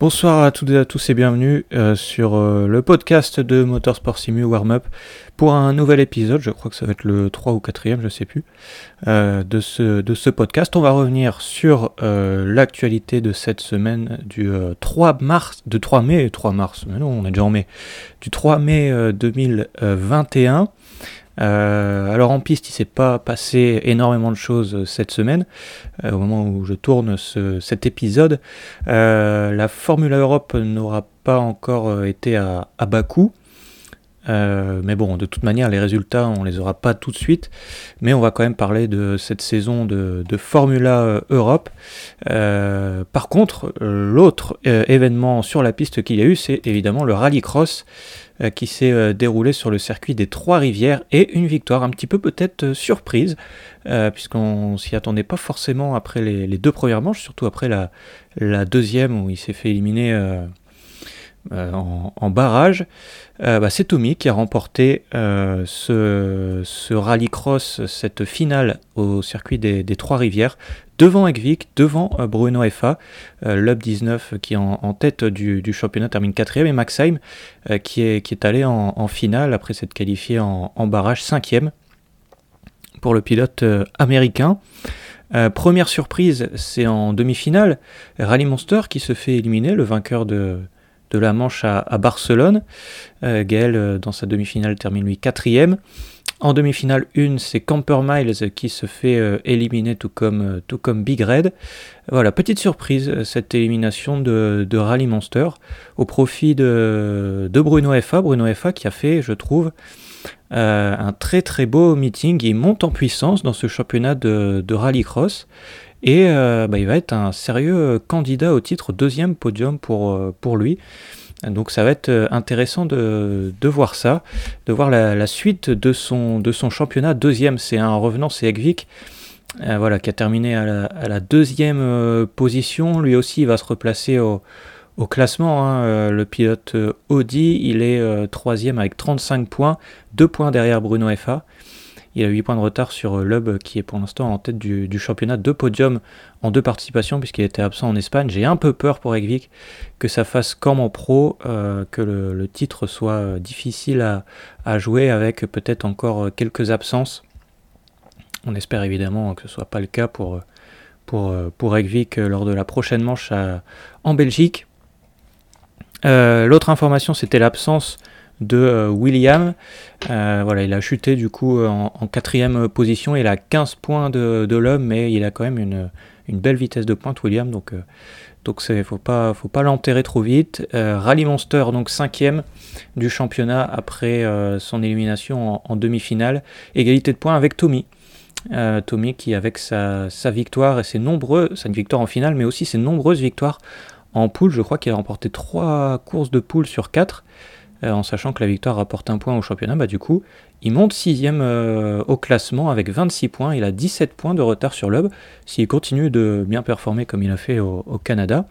Bonsoir à toutes et à tous et bienvenue euh, sur euh, le podcast de Motorsport Simu Warm-Up pour un nouvel épisode, je crois que ça va être le 3 ou 4 je sais plus, euh, de, ce, de ce podcast. On va revenir sur l'actualité de cette semaine du 3 mars, de 3 mai, 3 mars, mais non, on est déjà en mai, du 3 mai 2021. Euh, alors en piste, il s'est pas passé énormément de choses euh, cette semaine. Euh, au moment où je tourne cet épisode, la Formule Europe n'aura pas encore été à, à Bakou. mais bon, de toute manière, les résultats, on les aura pas tout de suite. Mais on va quand même parler de cette saison de, de Formula Europe. par contre, l'autre événement sur la piste qu'il y a eu, c'est évidemment le rallycross qui s'est euh, déroulé sur le circuit des Trois-Rivières et une victoire un petit peu peut-être euh, surprise, puisqu'on s'y attendait pas forcément après les, deux premières manches, surtout après la deuxième où il s'est fait éliminer en, barrage. Bah, c'est Tommy qui a remporté ce, ce rallycross, cette finale au circuit des, Trois-Rivières, devant Ekvik, devant euh, Bruno FA, euh, l'Ub 19 qui est en, tête du, championnat termine quatrième et Maxheim euh, qui, est, qui est allé en, finale après s'être qualifié en, barrage cinquième pour le pilote américain. première surprise, c'est en demi-finale, Rally Monster qui se fait éliminer, le vainqueur de, de la manche à, Barcelone. Gaël, dans sa demi-finale, termine lui quatrième. En demi-finale 1, c'est Camper Miles qui se fait euh, éliminer tout comme, euh, Big Red. Voilà, petite surprise, euh, cette élimination de, Rally Monster au profit de, Bruno FA. Bruno FA qui a fait, je trouve, un très très beau meeting. Il monte en puissance dans ce championnat de rallycross. Et bah, il va être un sérieux candidat au titre deuxième podium pour, pour lui. Donc ça va être euh, intéressant de, voir ça, de voir la, suite de son, de son championnat. Deuxième, c'est un revenant, c'est Egvik. Euh, voilà, qui a terminé à la, deuxième euh, position. Lui aussi, il va se replacer au, classement. Hein. le pilote Audi, il est troisième avec 35 points, deux points derrière Bruno FA. Il a 8 points de retard sur Lub qui est pour l'instant en tête du, championnat, deux podiums en deux participations puisqu'il était absent en Espagne. J'ai un peu peur pour Egvik que ça fasse comme en pro, euh, que le, titre soit euh, difficile à, jouer avec peut-être encore euh, quelques absences. On espère évidemment que ce ne soit pas le cas pour, pour, pour Egvik lors de la prochaine manche en Belgique. L'autre information, c'était l'absence de William. voilà, il a chuté du coup en, quatrième position. Il a 15 points de, l'homme, mais il a quand même une, belle vitesse de pointe, William. Donc, euh, donc c'est faut pas, l'enterrer trop vite. Euh, Rally Monster, donc cinquième du championnat après euh, son élimination en, demi-finale. Égalité de points avec Tommy. Tommy qui avec sa, victoire et ses nombreux, sa victoire en finale, mais aussi ses nombreuses victoires en poule, je crois qu'il a remporté trois courses de poule sur 4. Euh, en sachant que la victoire rapporte un point au championnat, bah du coup, il monte sixième euh, au classement avec 26 points. Il a 17 points de retard sur l'UB. S'il continue de bien performer comme il a fait au, Canada,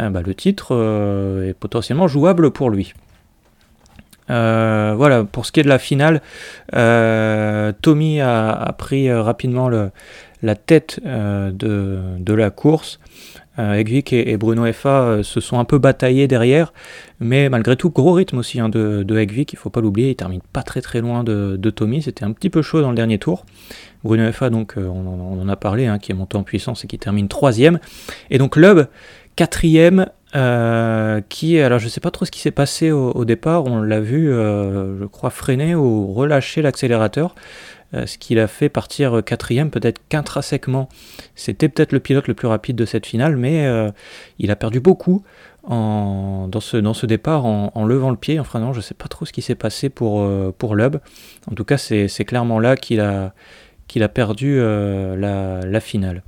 euh, bah, le titre est potentiellement jouable pour lui. voilà, pour ce qui est de la finale, Tommy a, pris rapidement la tête de, la course. Euh, Egvik et, Bruno FA euh, se sont un peu bataillés derrière, mais malgré tout, gros rythme aussi hein, de, de Egvik, il faut pas l'oublier, il termine pas très très loin de, Tommy, c'était un petit peu chaud dans le dernier tour. Bruno FA, donc, euh, on, en a parlé, hein, qui est monté en puissance et qui termine troisième. Et donc Lub, quatrième, qui, alors je sais pas trop ce qui s'est passé au, départ, on l'a vu, je crois, freiner ou relâcher l'accélérateur. Euh, ce qu'il a fait partir quatrième, peut-être qu'intrinsèquement, c'était peut-être le pilote le plus rapide de cette finale, mais euh, il a perdu beaucoup dans, ce, dans ce départ en, levant le pied, en freinant. Je ne sais pas trop ce qui s'est passé pour, euh, pour Lub. En tout cas, c'est clairement là qu'il a, qu'il a perdu la, la, finale.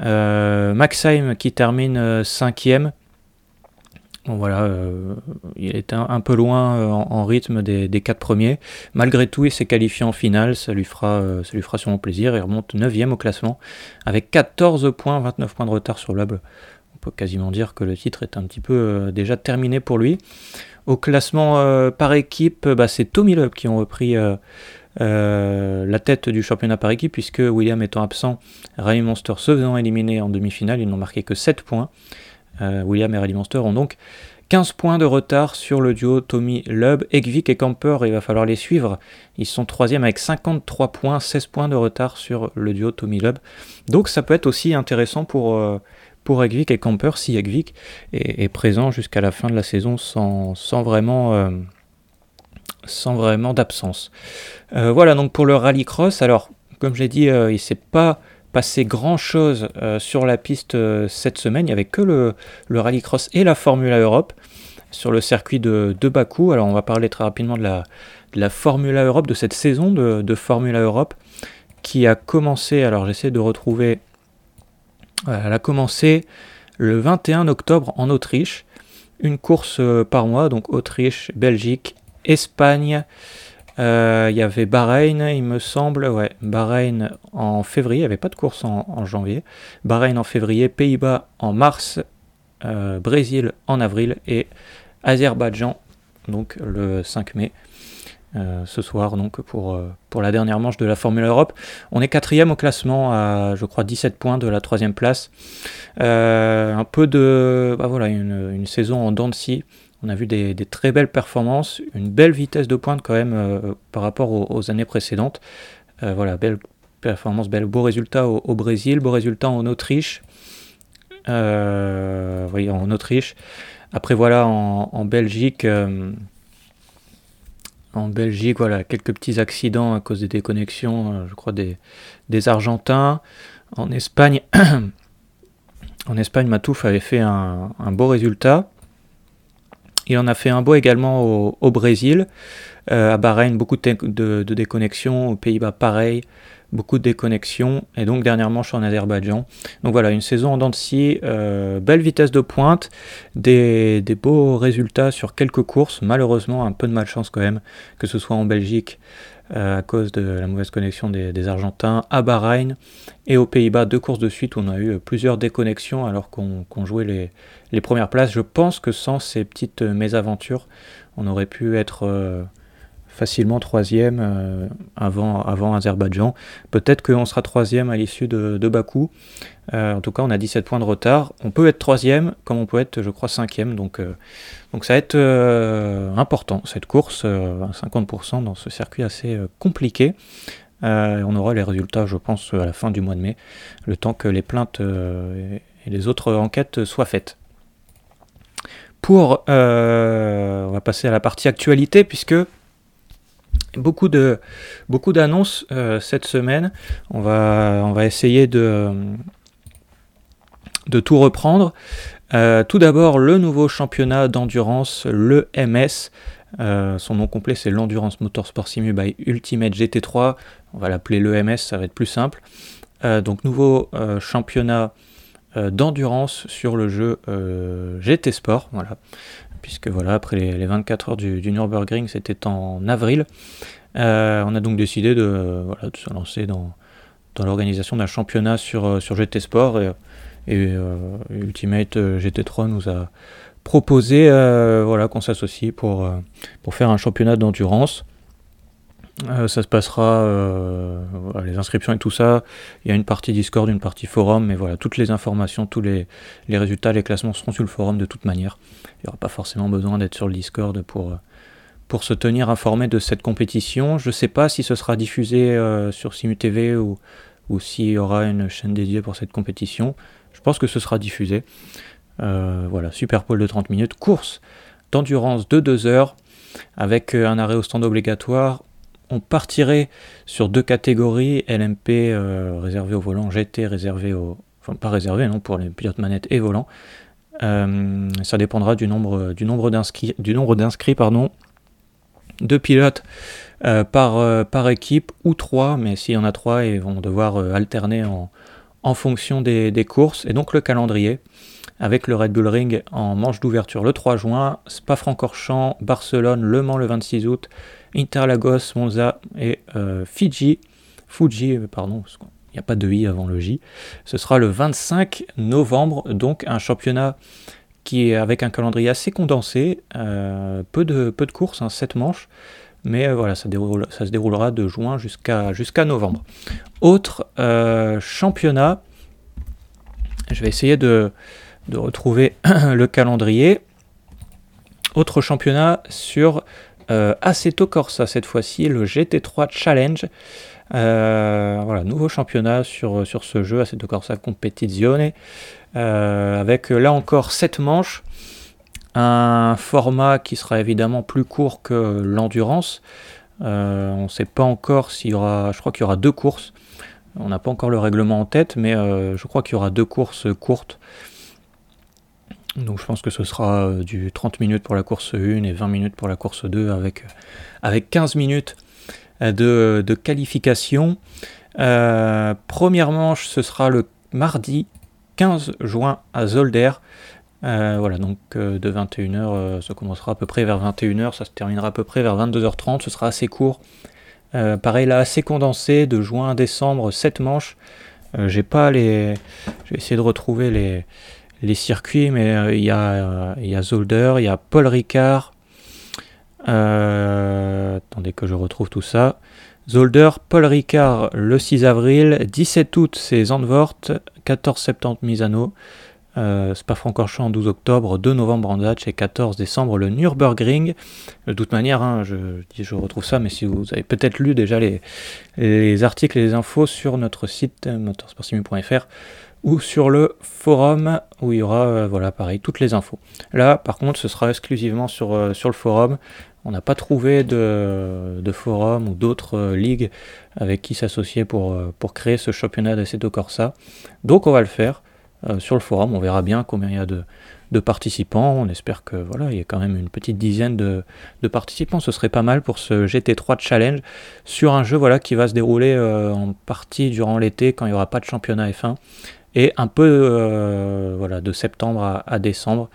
Maxheim qui termine cinquième voilà, euh, il est un, peu loin euh, en, rythme des, quatre premiers. Malgré tout, il s'est qualifié en finale, ça lui fera, euh, ça lui sûrement plaisir. Il remonte 9ème au classement avec 14 points, 29 points de retard sur l'Hub. On peut quasiment dire que le titre est un petit peu déjà terminé pour lui. Au classement par équipe, bah, c'est Tommy Loeb qui ont repris la tête du championnat par équipe, puisque William étant absent, Ray Monster se faisant éliminer en demi-finale, ils n'ont marqué que 7 points. William et Rally Monster ont donc 15 points de retard sur le duo Tommy Lubb. Ekvik et Camper, il va falloir les suivre. Ils sont troisième avec 53 points, 16 points de retard sur le duo Tommy Lubb. Donc ça peut être aussi intéressant pour, euh, pour et Camper si Ekvik est, présent jusqu'à la fin de la saison sans, vraiment... Euh, vraiment d'absence. Euh, voilà donc pour le rallycross. Alors, comme j'ai dit, il ne s'est pas passé grand chose euh, sur la piste euh, cette semaine. Il n'y avait que le, le Rallycross et la Formula Europe sur le circuit de, de, Bakou. Alors on va parler très rapidement de la, de la Formula Europe, de cette saison de, de, Formula Europe qui a commencé, alors j'essaie de retrouver, elle a commencé le 21 octobre en Autriche. Une course euh, par mois, donc Autriche, Belgique, Espagne, euh, il y avait Bahreïn, il me semble, ouais, Bahreïn en février, il n'y avait pas de course en, janvier. Bahreïn en février, Pays-Bas en mars, euh, Brésil en avril et Azerbaïdjan donc le 5 mai. Euh, ce soir donc pour, pour la dernière manche de la Formule Europe. On est quatrième au classement à je crois 17 points de la troisième place. un peu de bah voilà une, saison en dents on a vu des, très belles performances, une belle vitesse de pointe quand même euh, par rapport aux, années précédentes. Euh, voilà, belle performance, beau résultat au, Brésil, beau résultat en Autriche. Euh, en Autriche. Après voilà, en, Belgique, en Belgique, voilà, quelques petits accidents à cause des déconnexions, je crois des, des Argentins. En Espagne, en Espagne, Matouf avait fait un beau résultat. Il en a fait un beau également au, Brésil, euh, à Bahreïn, beaucoup de, déconnexions, aux Pays-Bas pareil, beaucoup de déconnexions, et donc dernièrement je suis en Azerbaïdjan. Donc voilà, une saison en dents de scie, euh, belle vitesse de pointe, des, beaux résultats sur quelques courses, malheureusement un peu de malchance quand même, que ce soit en Belgique, euh, à cause de la mauvaise connexion des, Argentins, à Bahreïn et aux Pays-Bas, deux courses de suite on a eu plusieurs déconnexions alors qu'on jouait les, premières places. Je pense que sans ces petites mésaventures, on aurait pu être euh, facilement troisième euh, avant, avant Azerbaïdjan. Peut-être qu'on sera troisième à l'issue de, Bakou. Euh, en tout cas, on a 17 points de retard. On peut être troisième, comme on peut être, je crois, cinquième. Donc, euh, donc ça va être important, cette course, 50% dans ce circuit assez compliqué. on aura les résultats, je pense, à la fin du mois de mai, le temps que les plaintes et les autres enquêtes soient faites. Pour, on va passer à la partie actualité, puisque Beaucoup d'annonces euh, cette semaine. On va essayer de de tout reprendre. Euh, tout d'abord le nouveau championnat d'endurance, le MS. Euh, son nom complet c'est l'Endurance Motorsport Simu by Ultimate GT3. On va l'appeler le MS, ça va être plus simple. donc nouveau championnat d'endurance sur le jeu GT Sport. Voilà puisque voilà, après les, 24 heures du, Nürburgring, c'était en avril. Euh, on a donc décidé de, se lancer dans, l'organisation d'un championnat sur, euh, GT Sport et, euh, Ultimate GT3 nous a proposé voilà, qu'on s'associe pour faire un championnat d'endurance. Ça se passera, les inscriptions et tout ça. Il y a une partie Discord, une partie forum, mais voilà, toutes les informations, tous les, résultats, les classements seront sur le forum de toute manière. Il n'y aura pas forcément besoin d'être sur le Discord pour, pour se tenir informé de cette compétition. Je ne sais pas si ce sera diffusé euh, sur Simu TV ou, ou s'il y aura une chaîne dédiée pour cette compétition. Je pense que ce sera diffusé. Euh, voilà, super pole de 30 minutes, course d'endurance de 2 heures avec euh, un arrêt au stand obligatoire. On partirait sur deux catégories, LMP réservé au volant, GT réservé au... Enfin pas réservé non, pour les pilotes manettes et volants. Euh, ça dépendra du nombre, d'inscrits, du nombre d'inscrits pardon, deux pilotes euh, par, euh, par équipe ou trois, mais s'il y en a trois, ils vont devoir alterner en, en fonction des, courses. Et donc le calendrier avec le Red Bull Ring en manche d'ouverture le 3 juin, Spa-Francorchamps, Barcelone, Le Mans le 26 août, Interlagos, Monza et Fiji, Fuji, pardon, il n'y a pas de i avant le J. Ce sera le 25 novembre, donc un championnat qui est avec un calendrier assez condensé, euh, peu, de, courses, 7 hein, manches, mais euh, voilà, ça, se déroulera de juin jusqu'à novembre. Autre euh, championnat, je vais essayer de, retrouver le calendrier. Autre championnat sur euh, Corsa cette fois-ci, le GT3 Challenge. Euh, voilà, nouveau championnat sur, ce jeu, Assetto Corsa Competizione, avec là encore 7 manches, un format qui sera évidemment plus court que l'endurance. on ne sait pas encore s'il y aura, je crois qu'il y aura deux courses. On n'a pas encore le règlement en tête, mais je crois qu'il y aura deux courses courtes. Donc je pense que ce sera euh, du 30 minutes pour la course 1 et 20 minutes pour la course 2 avec, euh, avec 15 minutes euh, de, qualification. première manche, ce sera le mardi 15 juin à Zolder. Voilà, donc de 21h, ça commencera à peu près vers 21h, ça se terminera à peu près vers 22h30, ce sera assez court. pareil là, assez condensé, de juin à décembre, 7 manches. j'ai pas les. Je vais essayer de retrouver les, circuits, mais euh, il y, a, y a Zolder, il y a Paul Ricard. Euh, attendez que je retrouve tout ça. Zolder, Paul Ricard le 6 avril, 17 août c'est Zandvoort, 14 septembre Misano, euh, Spa-Francorchamps 12 octobre, 2 novembre Andratch et 14 décembre le Nürburgring. De toute manière, hein, je, retrouve ça, mais si vous avez peut-être lu déjà les, les, articles et les infos sur notre site motorsportsimi.fr, ou sur le forum où il y aura, euh, voilà, pareil, toutes les infos. Là, par contre, ce sera exclusivement sur, euh, le forum. On n'a pas trouvé de, forum ou d'autres euh, ligues avec qui s'associer pour, pour créer ce championnat d'Assetto Corsa. Donc, on va le faire sur le forum. On verra bien combien il y a de, participants. On espère que voilà, il y a quand même une petite dizaine de, participants. Ce serait pas mal pour ce GT3 Challenge sur un jeu voilà, qui va se dérouler en partie durant l'été quand il n'y aura pas de championnat F1 et un peu euh, voilà, de septembre à, décembre,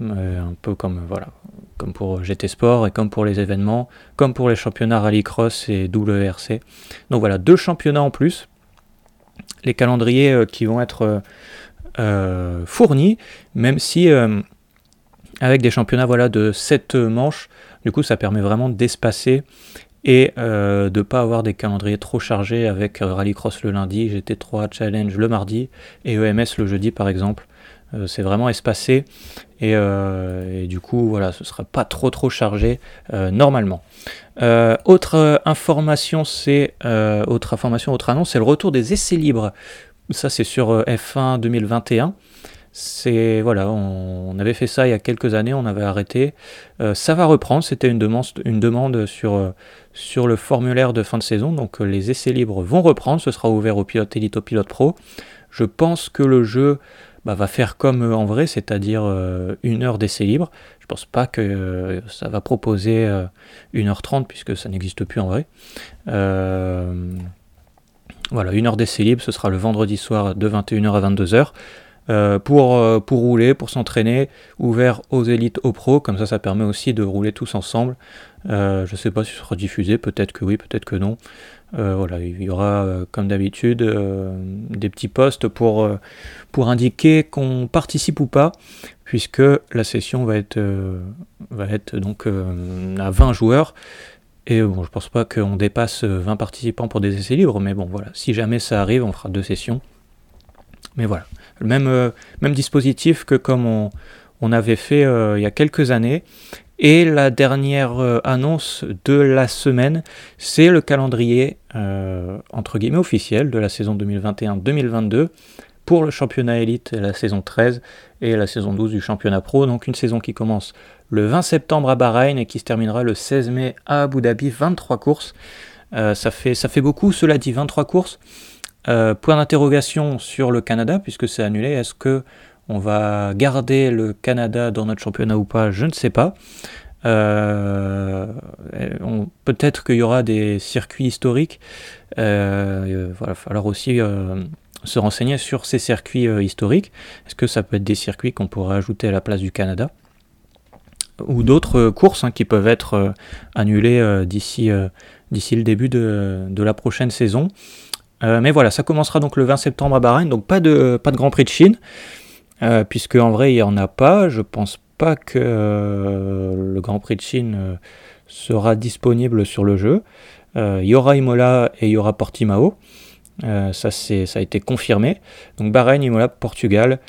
euh, un peu comme, voilà, comme pour GT Sport et comme pour les événements, comme pour les championnats Rallycross et WRC. Donc voilà, deux championnats en plus, les calendriers euh, qui vont être fournis, même si avec des championnats voilà, de 7 manches, du coup ça permet vraiment d'espacer et euh, de ne pas avoir des calendriers trop chargés avec euh, Rallycross le lundi, GT3 Challenge le mardi et EMS le jeudi par exemple. Euh, c'est vraiment espacé et, du coup voilà ce sera pas trop trop chargé normalement. autre information c'est autre information autre annonce c'est le retour des essais libres. Ça c'est sur F1 2021 c'est voilà, on, avait fait ça il y a quelques années, on avait arrêté. ça va reprendre, c'était une demande, une demande sur, sur le formulaire de fin de saison. Donc euh, les essais libres vont reprendre, ce sera ouvert au pilote élite, au pilote pro. Je pense que le jeu bah, va faire comme euh, en vrai, c'est-à-dire euh, une heure d'essais libres. Je pense pas que ça va proposer 1h30 puisque ça n'existe plus en vrai. Voilà, une heure d'essais libres, ce sera le vendredi soir de 21h à 22h. Euh, pour, euh, pour rouler, pour s'entraîner, ouvert aux élites, aux pros, comme ça ça permet aussi de rouler tous ensemble. Euh, je ne sais pas si ce sera diffusé, peut-être que oui, peut-être que non. voilà, il y aura comme d'habitude des petits postes pour, pour indiquer qu'on participe ou pas, puisque la session va être, va être donc à 20 joueurs. Et bon, je pense pas qu'on dépasse 20 participants pour des essais libres, mais bon voilà, si jamais ça arrive, on fera deux sessions. Mais voilà, le même, euh, même dispositif que comme on, on avait fait euh, il y a quelques années. Et la dernière euh, annonce de la semaine, c'est le calendrier entre guillemets officiel de la saison 2021-2022 pour le championnat élite, la saison 13 et la saison 12 du championnat pro. Donc une saison qui commence le 20 septembre à Bahreïn et qui se terminera le 16 mai à Abu Dhabi, 23 courses. ça, fait, ça fait beaucoup, cela dit, 23 courses. Euh, point d'interrogation sur le Canada, puisque c'est annulé. Est-ce que on va garder le Canada dans notre championnat ou pas? Je ne sais pas. Euh, peut-être qu'il y aura des circuits historiques. Euh, il va aussi se renseigner sur ces circuits historiques. Est-ce que ça peut être des circuits qu'on pourrait ajouter à la place du Canada? Ou d'autres courses hein, qui peuvent être annulées d'ici d'ici le début de, de, la prochaine saison. Euh, mais voilà, ça commencera donc le 20 septembre à Bahreïn, donc pas de, pas de Grand Prix de Chine, euh, puisque en vrai il n'y en a pas. Je pense pas que euh, le Grand Prix de Chine sera disponible sur le jeu. Il y aura Imola et il y aura Portimao. ça a été confirmé. Donc Bahreïn, Imola, Portugal.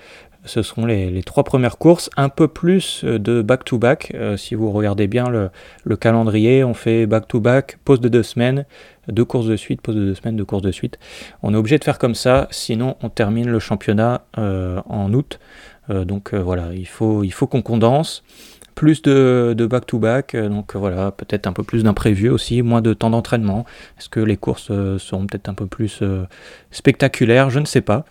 Ce seront les, trois premières courses, un peu plus de back-to-back. si vous regardez bien le, calendrier, on fait back-to-back, pause de deux semaines, deux courses de suite, pause de deux semaines, deux courses de suite. On est obligé de faire comme ça, sinon on termine le championnat en août. donc voilà, il faut, il faut qu'on condense plus de back-to-back, euh, donc euh, voilà, peut-être un peu plus d'imprévu aussi, moins de temps d'entraînement. Est-ce que les courses euh, seront peut-être un peu plus spectaculaires? Je ne sais pas.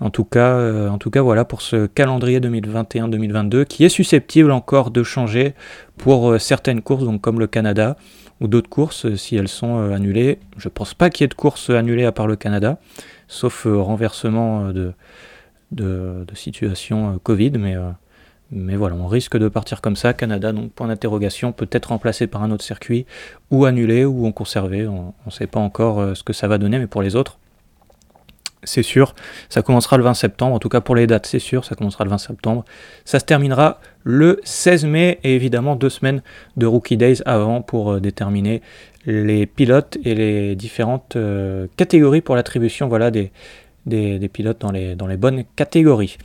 En tout cas, voilà pour ce calendrier 2021-2022 qui est susceptible encore de changer pour certaines courses, donc comme le Canada ou d'autres courses si elles sont annulées. Je ne pense pas qu'il y ait de courses annulées à part le Canada, sauf renversement de, de, de situation Covid, mais mais voilà, on risque de partir comme ça. Canada, donc point d'interrogation, peut être remplacé par un autre circuit, ou annulé, ou en conservé. On ne sait pas encore euh, ce que ça va donner, mais pour les autres, c'est sûr. Ça commencera le 20 septembre, en tout cas pour les dates, c'est sûr, ça commencera le 20 septembre. Ça se terminera le 16 mai, et évidemment deux semaines de Rookie Days avant pour euh, déterminer les pilotes et les différentes euh, catégories pour l'attribution voilà, des, des, des, pilotes dans les, dans les bonnes catégories.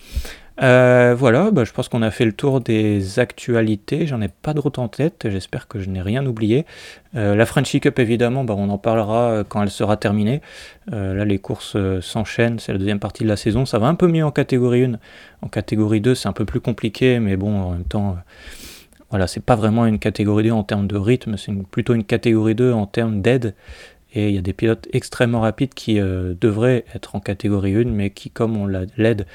Euh, voilà, bah, je pense qu'on a fait le tour des actualités. J'en ai pas d'autres en tête. J'espère que je n'ai rien oublié. Euh, la Frenchy Cup, évidemment, bah, on en parlera euh, quand elle sera terminée. là, les courses s'enchaînent. C'est la deuxième partie de la saison. Ça va un peu mieux en catégorie 1. En catégorie 2, c'est un peu plus compliqué, mais bon, en même temps. Voilà, c'est pas vraiment une catégorie 2 en termes de rythme, c'est plutôt une catégorie 2 en termes d'aide. Et il y a des pilotes extrêmement rapides qui devraient être en catégorie 1, mais qui, comme on l'aide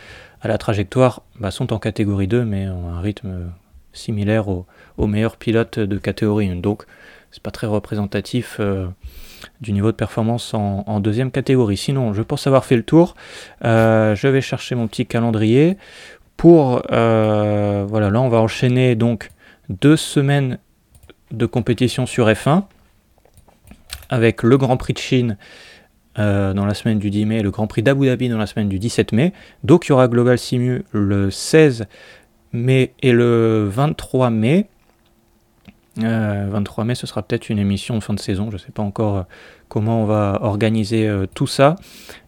à la trajectoire bah, sont en catégorie 2, mais ont un rythme similaire aux, meilleurs pilotes de catégorie 1. Donc, c'est pas très représentatif euh, du niveau de performance en, deuxième catégorie. Sinon, je pense avoir fait le tour. Euh, je vais chercher mon petit calendrier. Pour euh, voilà, là, on va enchaîner donc deux semaines de compétition sur F1 avec le Grand Prix de Chine euh, dans la semaine du 10 mai, le Grand Prix d'Abu Dhabi dans la semaine du 17 mai. Donc il y aura Global Simu le 16 mai et le 23 mai. 23 euh, mai, ce sera peut-être une émission fin de saison. Je ne sais pas encore euh, comment on va organiser tout ça.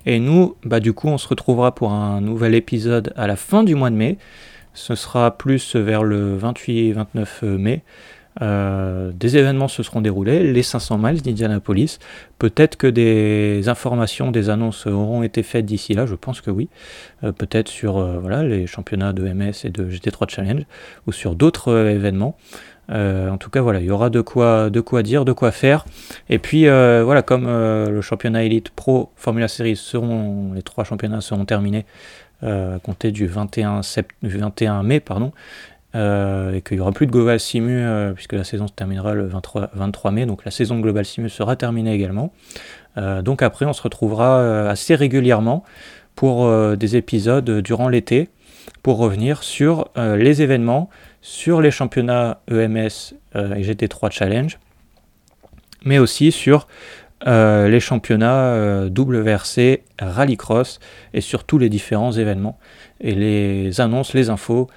Et nous, bah, du coup, on se retrouvera pour un nouvel épisode à la fin du mois de mai. Ce sera plus vers le 28-29 mai. Euh, des événements se seront déroulés, les 500 miles d'Indianapolis. Peut-être que des informations, des annonces auront été faites d'ici là, je pense que oui. Euh, peut-être sur euh, voilà, les championnats de MS et de GT3 Challenge ou sur d'autres événements. en tout cas, voilà, il y aura de quoi, de quoi dire, de quoi faire. Et puis, voilà, comme le championnat Elite Pro Formula Series seront, les trois championnats seront terminés à compter du 21, du 21 mai, pardon, euh, et qu'il n'y aura plus de Global Simu euh, puisque la saison se terminera le 23, 23, mai, donc la saison de Global Simu sera terminée également. Euh, donc après on se retrouvera assez régulièrement pour des épisodes durant l'été pour revenir sur les événements, sur les championnats EMS et GT3 Challenge, mais aussi sur les championnats WRC, Rallycross et sur tous les différents événements et les annonces, les infos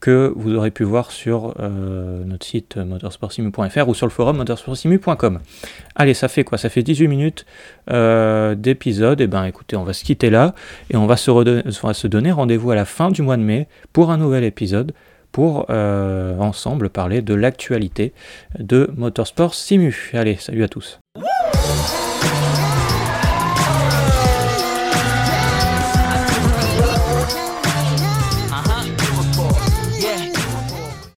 que vous aurez pu voir sur euh, notre site motorsportsimu.fr ou sur le forum motorsportsimu.com. Allez, ça fait quoi? Ça fait 18 minutes euh, d'épisode. Et eh ben écoutez, on va se quitter là et on va se, se donner rendez-vous à la fin du mois de mai pour un nouvel épisode pour euh, ensemble parler de l'actualité de Motorsport Simu. Allez, salut à tous.